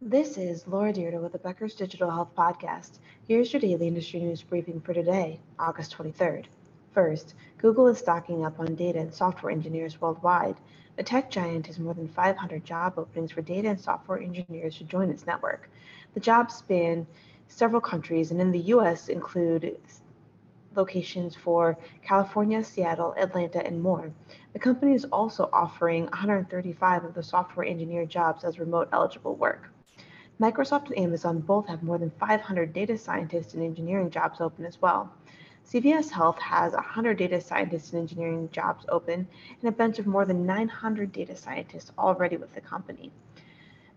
This is Laura Dyrda with the Becker's Digital Health Podcast. Here's your daily industry news briefing for today, August 23rd. First, Google is stocking up on data and software engineers worldwide. The tech giant has more than 500 job openings for data and software engineers to join its network. The jobs span several countries and in the US include locations for California, Seattle, Atlanta, and more. The company is also offering 135 of the software engineer jobs as remote eligible work. Microsoft and Amazon both have more than 500 data scientists and engineering jobs open as well. CVS Health has 100 data scientists and engineering jobs open and a bench of more than 900 data scientists already with the company.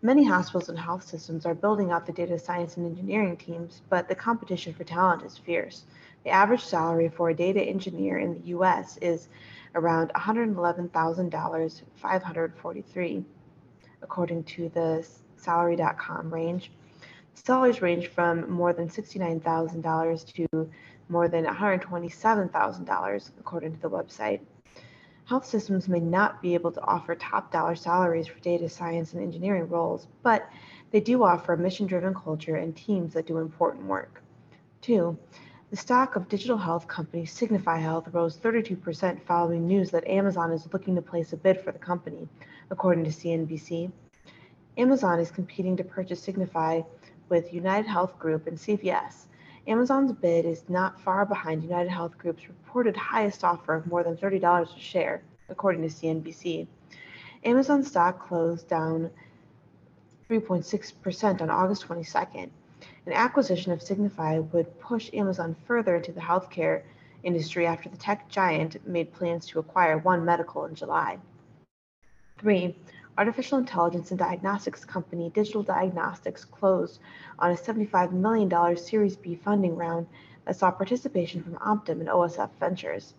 Many hospitals and health systems are building out the data science and engineering teams, but the competition for talent is fierce. The average salary for a data engineer in the US is around $111,543 according to the salary.com range. Salaries range from more than $69,000 to more than $127,000, according to the website. Health systems may not be able to offer top dollar salaries for data science and engineering roles, but they do offer a mission driven culture and teams that do important work. Two, the stock of digital health company Signify Health rose 32% following news that Amazon is looking to place a bid for the company, according to CNBC. Amazon is competing to purchase Signify with United Health Group and CVS. Amazon's bid is not far behind United Health Group's reported highest offer of more than $30 a share, according to CNBC. Amazon stock closed down 3.6% on August 22nd. An acquisition of Signify would push Amazon further into the healthcare industry after the tech giant made plans to acquire One Medical in July. Three, artificial intelligence and diagnostics company Digital Diagnostics closed on a $75 million Series B funding round that saw participation from Optum and OSF Ventures.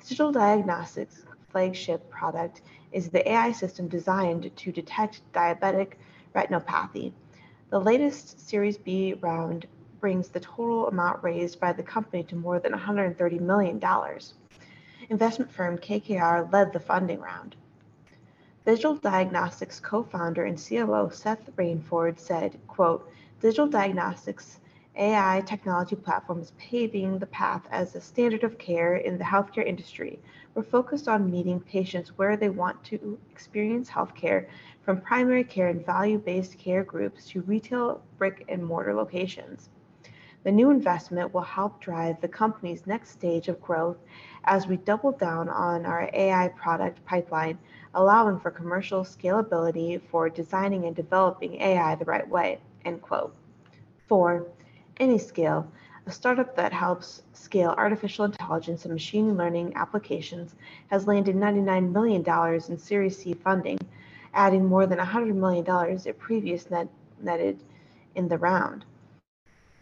Digital Diagnostics' flagship product is the AI system designed to detect diabetic retinopathy. The latest Series B round brings the total amount raised by the company to more than $130 million. Investment firm KKR led the funding round. Digital Diagnostics co-founder and COO Seth Rainford said, quote, Digital Diagnostics AI technology platform is paving the path as a standard of care in the healthcare industry. We're focused on meeting patients where they want to experience healthcare, from primary care and value based care groups to retail brick and mortar locations. The new investment will help drive the company's next stage of growth as we double down on our AI product pipeline allowing for commercial scalability for designing and developing AI the right way, end quote. Four, AnyScale, a startup that helps scale artificial intelligence and machine learning applications, has landed $99 million in Series C funding, adding more than $100 million it previously net, netted in the round.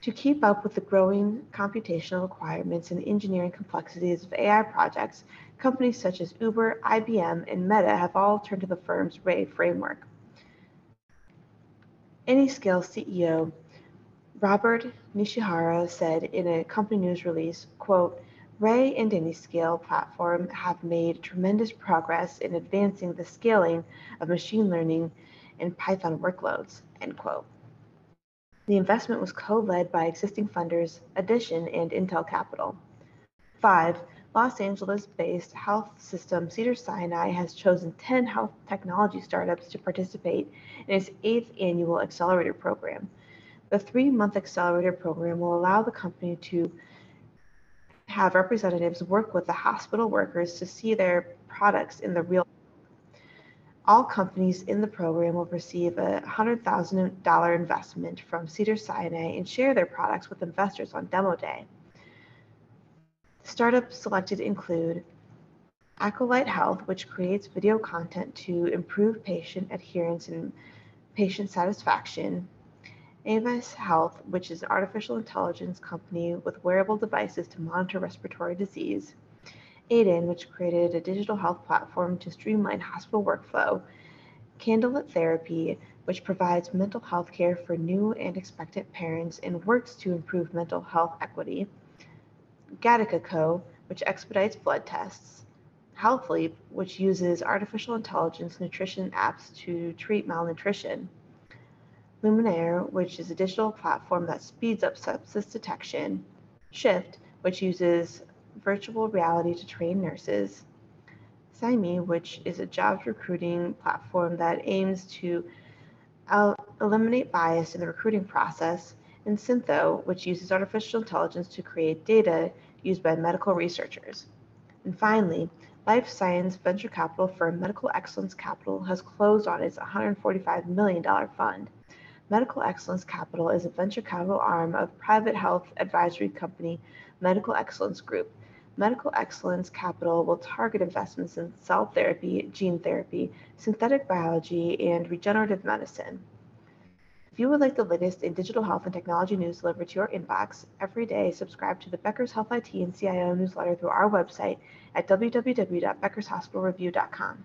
To keep up with the growing computational requirements and engineering complexities of AI projects, companies such as Uber, IBM, and Meta have all turned to the firm's Ray framework. AnyScale CEO Robert Nishihara said in a company news release, quote, Ray and AnyScale platform have made tremendous progress in advancing the scaling of machine learning and Python workloads, end quote. The investment was co-led by existing funders Addition and Intel Capital. Five, Los Angeles-based health system Cedars-Sinai has chosen 10 health technology startups to participate in its eighth annual accelerator program. The three-month accelerator program will allow the company to have representatives work with the hospital workers to see their products in the real all companies in the program will receive a $100,000 investment from Cedars-Sinai and share their products with investors on demo day. Startups selected include Acolyte Health, which creates video content to improve patient adherence and patient satisfaction. Avis Health, which is an artificial intelligence company with wearable devices to monitor respiratory disease. Aiden, which created a digital health platform to streamline hospital workflow. Candlelit Therapy, which provides mental health care for new and expectant parents and works to improve mental health equity. Gattaca Co., which expedites blood tests, HealthLeap, which uses artificial intelligence nutrition apps to treat malnutrition, Luminare, which is a digital platform that speeds up sepsis detection, Shift, which uses virtual reality to train nurses, Simi, which is a jobs recruiting platform that aims to eliminate bias in the recruiting process, and Syntho, which uses artificial intelligence to create data used by medical researchers. And finally, life science venture capital firm Medical Excellence Capital has closed on its $145 million fund. Medical Excellence Capital is a venture capital arm of private health advisory company Medical Excellence Group. Medical Excellence Capital will target investments in cell therapy, gene therapy, synthetic biology, and regenerative medicine. If you would like the latest in digital health and technology news delivered to your inbox every day, subscribe to the Becker's Health IT and CIO newsletter through our website at www.beckershospitalreview.com.